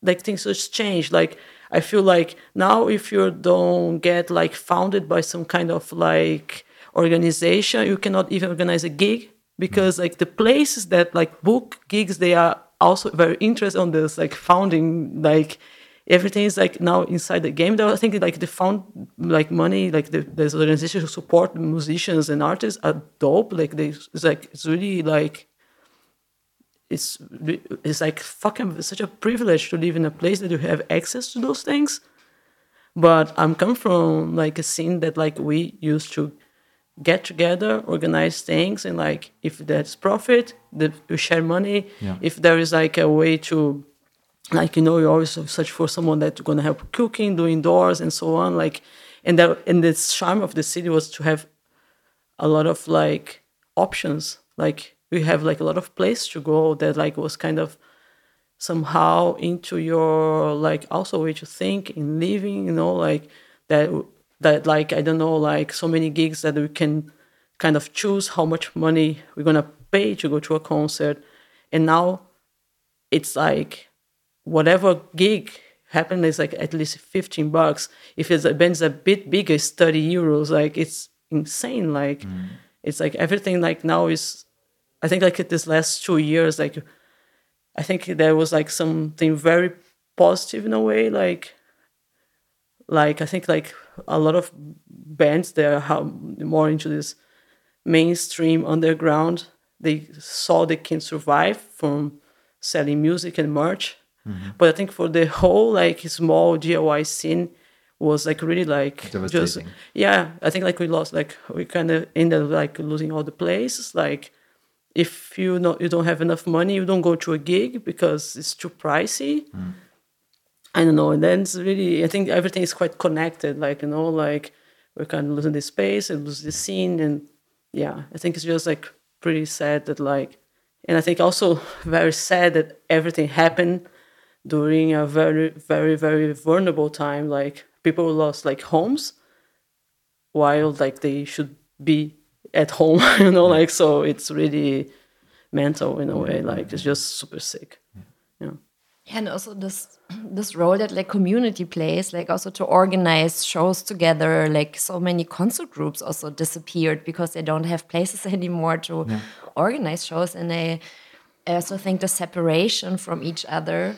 like things just change. Like I feel like now, if you don't get like founded by some kind of like organization you cannot even organize a gig because like the places that like book gigs they are also very interested on this like founding like everything is like now inside the game. Though i think like the found like money like the, there's organizations who support musicians and artists are dope. Like they it's like it's really like it's it's like fucking such a privilege to live in a place that you have access to those things. But i'm coming from like a scene that like we used to get together, organize things, and like if there's profit, that you share money. Yeah. If there is like a way to, like you know, you always search for someone that's gonna help cooking, doing doors, and so on. Like, and that and the charm of the city was to have a lot of like options. Like we have like a lot of place to go that like was kind of somehow into your like also way to think in living. You know, like that that like I don't know like so many gigs that we can kind of choose how much money we're gonna pay to go to a concert, and now it's like whatever gig happened is like at least 15 bucks. If it's a band's a bit bigger it's 30 euros. Like it's insane. Like mm. it's like everything like now is I think like this last two years, like I think there was like something very positive in a way, like like I think like a lot of bands that are more into this mainstream underground, they saw they can survive from selling music and merch. Mm-hmm. But I think for the whole like small DIY scene was like really like just yeah. I think like we lost like we kind of ended up like losing all the places. Like if you know you don't have enough money, you don't go to a gig because it's too pricey. Mm. I don't know. And then it's really I think everything is quite connected. Like you know like we're kind of losing the space and lose the scene and yeah i think it's just like pretty sad that like and i think also very sad that everything happened during a very very very vulnerable time like people lost like homes while like they should be at home you know like so it's really mental in a way like it's just super sick yeah and also this this role that like community plays like also to organize shows together like so many concert groups also disappeared because they don't have places anymore to yeah. organize shows and I, I also think the separation from each other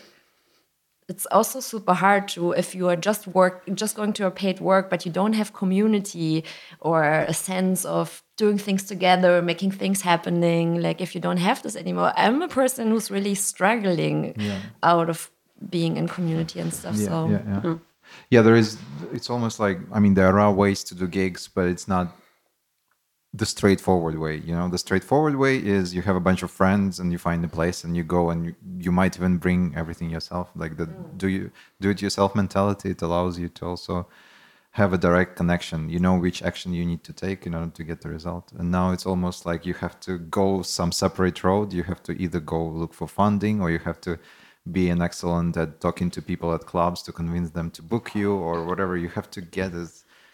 it's also super hard to if you are just work just going to a paid work but you don't have community or a sense of doing things together making things happening like if you don't have this anymore i'm a person who's really struggling yeah. out of being in community and stuff yeah, so yeah, yeah. Mm. yeah there is it's almost like i mean there are ways to do gigs but it's not the straightforward way you know the straightforward way is you have a bunch of friends and you find a place and you go and you, you might even bring everything yourself like the mm. do you do it yourself mentality it allows you to also have a direct connection. You know which action you need to take in order to get the result. And now it's almost like you have to go some separate road. You have to either go look for funding or you have to be an excellent at talking to people at clubs to convince them to book you or whatever. You have to get a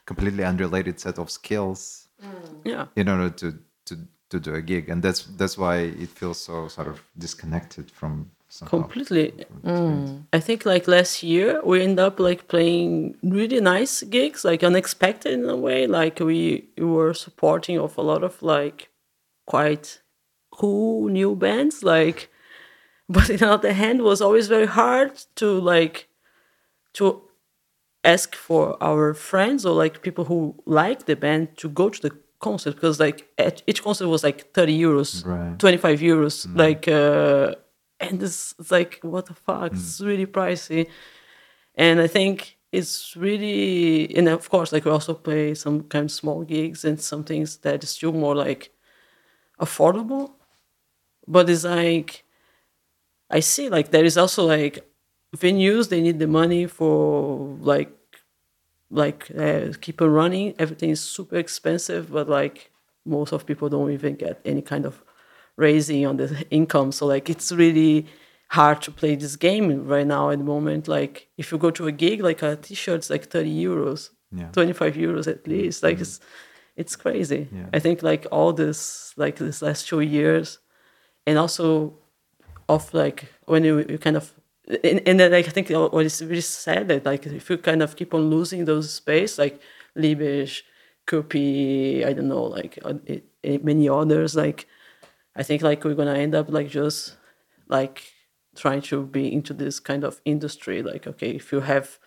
completely unrelated set of skills mm. yeah. in order to to to do a gig. And that's that's why it feels so sort of disconnected from completely mm. i think like last year we end up like playing really nice gigs like unexpected in a way like we, we were supporting of a lot of like quite cool new bands like but on the other hand was always very hard to like to ask for our friends or like people who like the band to go to the concert because like each concert was like 30 euros right. 25 euros mm. like uh and it's, it's, like what the fuck? Mm. it's really pricey. And i think it's really and of course like we also play some kind of small gigs and some things that is still more like affordable. But it's like i see like there is also like venues they need the money for like like uh, keep on running. Everything is super expensive but like most of people don't even get any kind of raising on the income so like it's really hard to play this game right now at the moment like if you go to a gig like a t-shirt's like 30 euros yeah. 25 euros at least like mm-hmm. it's it's crazy yeah. i think like all this like this last two years and also of like when you, you kind of and, and then like, I think what is really sad that like if you kind of keep on losing those space like Liebig, Köpi, I don't know, like uh, it, it, many others, like I think like we're gonna end up like just like trying to be into this kind of industry. Like okay, if you have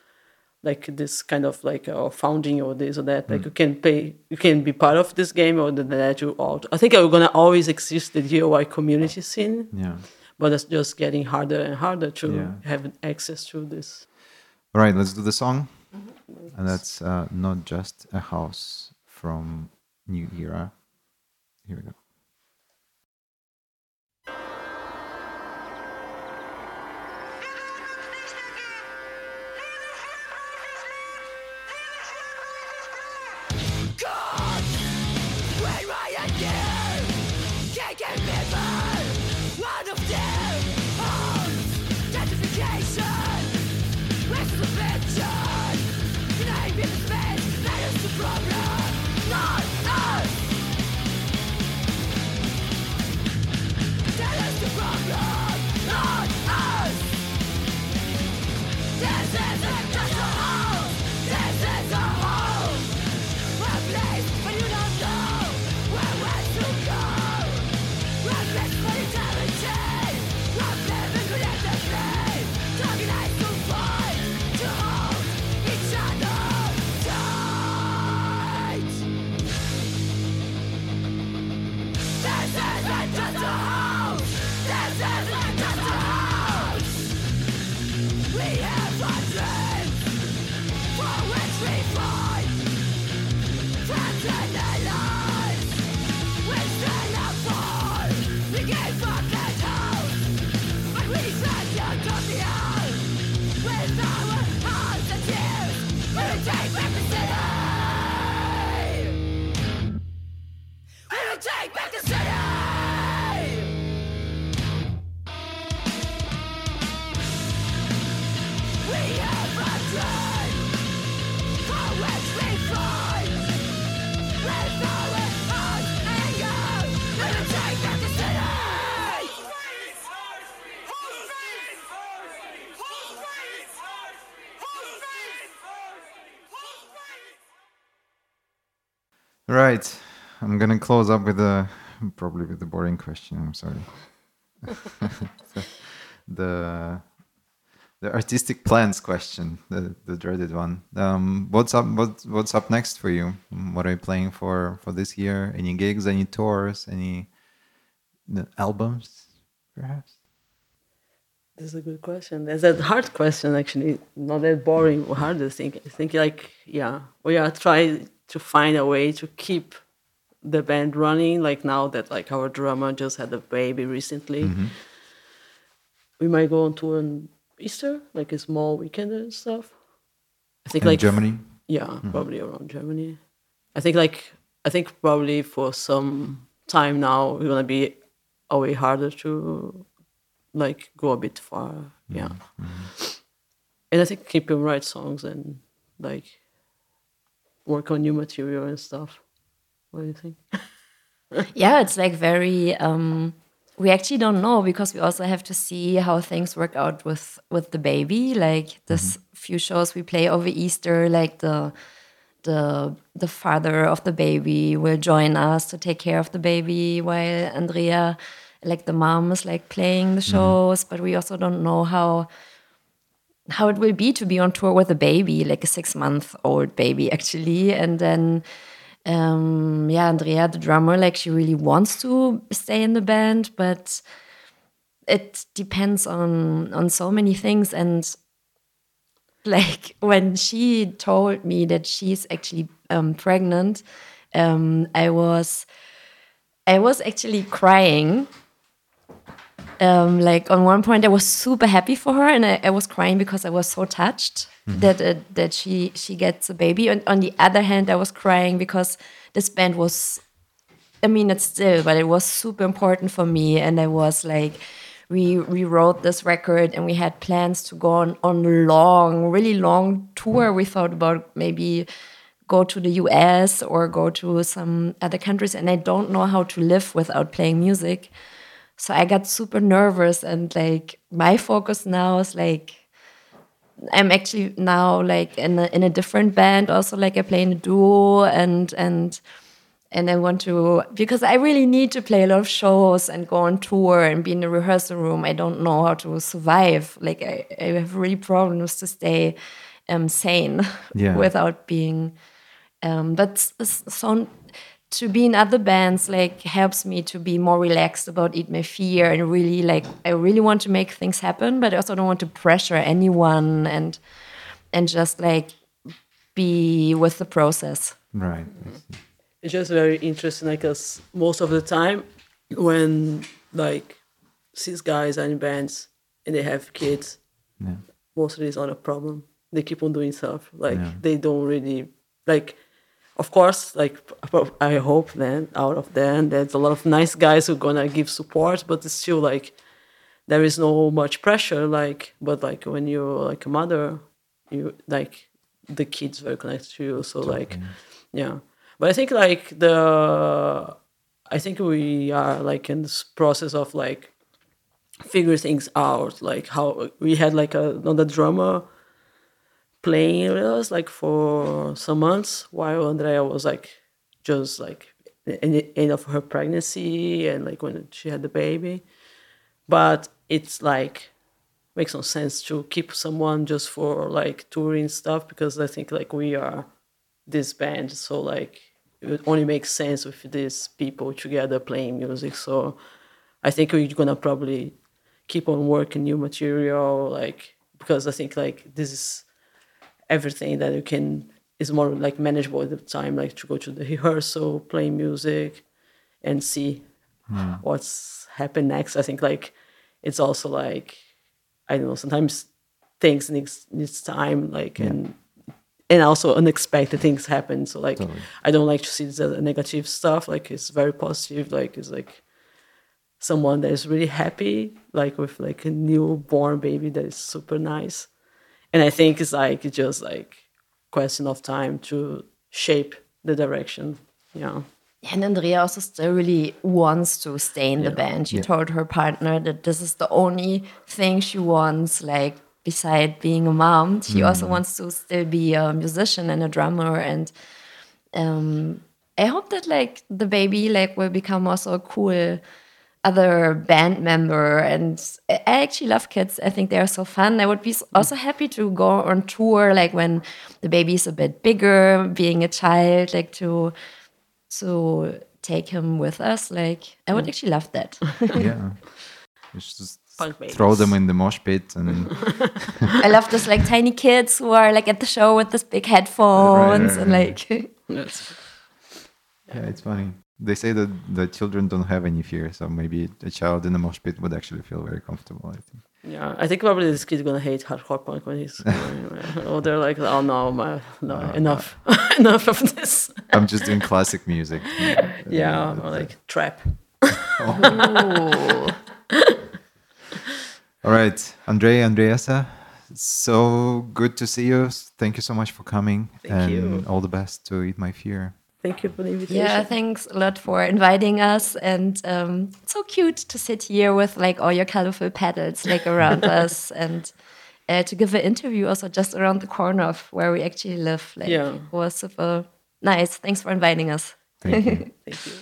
like this kind of like uh, founding or this or that, like mm. you can pay, you can be part of this game or the that you out. I think we're gonna always exist the DIY community scene. Yeah but it's just getting harder and harder to yeah. have access to this. All right, let's do the song. Mm-hmm. And that's uh, not just a house from New Era. Here we go. taken me! Right. I'm gonna close up with a probably with a boring question. I'm sorry. the the artistic plans question, the the dreaded one. Um, what's up? What what's up next for you? What are you playing for for this year? Any gigs? Any tours? Any uh, albums? Perhaps. This is a good question. That's a hard question, actually. Not that boring or hard to think. I think, like, yeah, we are trying to find a way to keep the band running. Like now that like our drummer just had a baby recently, Mm-hmm. we might go on tour on Easter, like a small weekend and stuff. I think In like Germany. yeah, probably around Germany. I think like I think probably for some time now we're gonna be a way harder to like go a bit far. Yeah. And I think keep him write songs and like work on new material and stuff. What do you think? yeah it's like very um we actually don't know because we also have to see how things work out with with the baby like this few shows we play over easter like the the the father of the baby will join us to take care of the baby while andrea like the mom is like playing the shows but we also don't know how how it will be to be on tour with a baby, like a six month old baby, actually. And then, um, yeah, Andrea, the drummer, like she really wants to stay in the band, but it depends on on so many things. And like when she told me that she's actually um, pregnant, um, I was I was actually crying um, like on one point I was super happy for her and I, I was crying because I was so touched that uh, that she she gets a baby. And on the other hand I was crying because this band was I mean it's still but it was super important for me and I was like we rewrote this record and we had plans to go on on a long really long tour. We thought about maybe go to the US or go to some other countries and I don't know how to live without playing music so I got super nervous and like my focus now is like I'm actually now like in a, in a different band also like I play in a duo and and and I want to because I really need to play a lot of shows and go on tour and be in the rehearsal room. I don't know how to survive. Like I, I have really problems to stay um, sane Yeah. without being. Um, but so to be in other bands like helps me to be more relaxed about it My Fear and really like I really want to make things happen, but I also don't want to pressure anyone and and just like be with the process. Right. it's just very interesting because most of the time when like these guys are in bands and they have kids Yeah. most of it is not a problem they keep on doing stuff like Yeah. they don't really like of course like i hope then out of them there's a lot of nice guys who gonna give support but it's still like there is no much pressure like but like when you're like a mother you like the kids very connected to you so like yeah. But i think like the i think we are like in this process of like figure things out like how we had like a, another drummer playing with us like for some months while andrea was like just like in the end of her pregnancy and like when she had the baby but it's like makes no sense to keep someone just for like touring stuff because I think like we are this band, so like it would only make sense with these people together playing music. So I think we're gonna probably keep on working new material, like because I think like this is everything that you can is more like manageable at the time, like to go to the rehearsal, play music, and see hmm. what's happened next. I think like it's also like I don't know. Sometimes things needs needs time, like and and also unexpected things happen. So like I don't like to see the negative stuff. Like it's very positive. Like it's like someone that is really happy, like with like a newborn baby that is super nice. And I think it's like it's just like question of time to shape the direction. Yeah. And Andrea also still really wants to stay in the band. She told her partner that this is the only thing she wants, like beside being a mom. She also wants to still be a musician and a drummer and um I hope that like the baby like will become also a cool other band member and I actually love kids. I think they are so fun. I would be also happy to go on tour like when the baby is a bit bigger, being a child, like to to take him with us. Like I would mm. actually love that. yeah. You should just Punk babies. throw them in the mosh pit and I love those like tiny kids who are like at the show with this big headphones right, and right. like Yes. yeah, it's funny. They say that the children don't have any fear, so maybe a child in a mosh pit would actually feel very comfortable. I think. Yeah, I think probably this kid's gonna hate hardcore punk when he's oh they're like oh no my no oh, enough enough of this I'm just doing classic music. yeah or like trap ooh. All right, Andrzej, Adriessa, so good to see you. Thank you so much for coming, Thank and you. all the best to Eat My Fear. Thank you for the invitation Yeah, thanks a lot for inviting us, and um, it's so cute to sit here with like all your colorful petals like around us, and uh, to give an interview also just around the corner of where we actually live. Like, Yeah. it was super nice. Thanks for inviting us. Thank you. thank you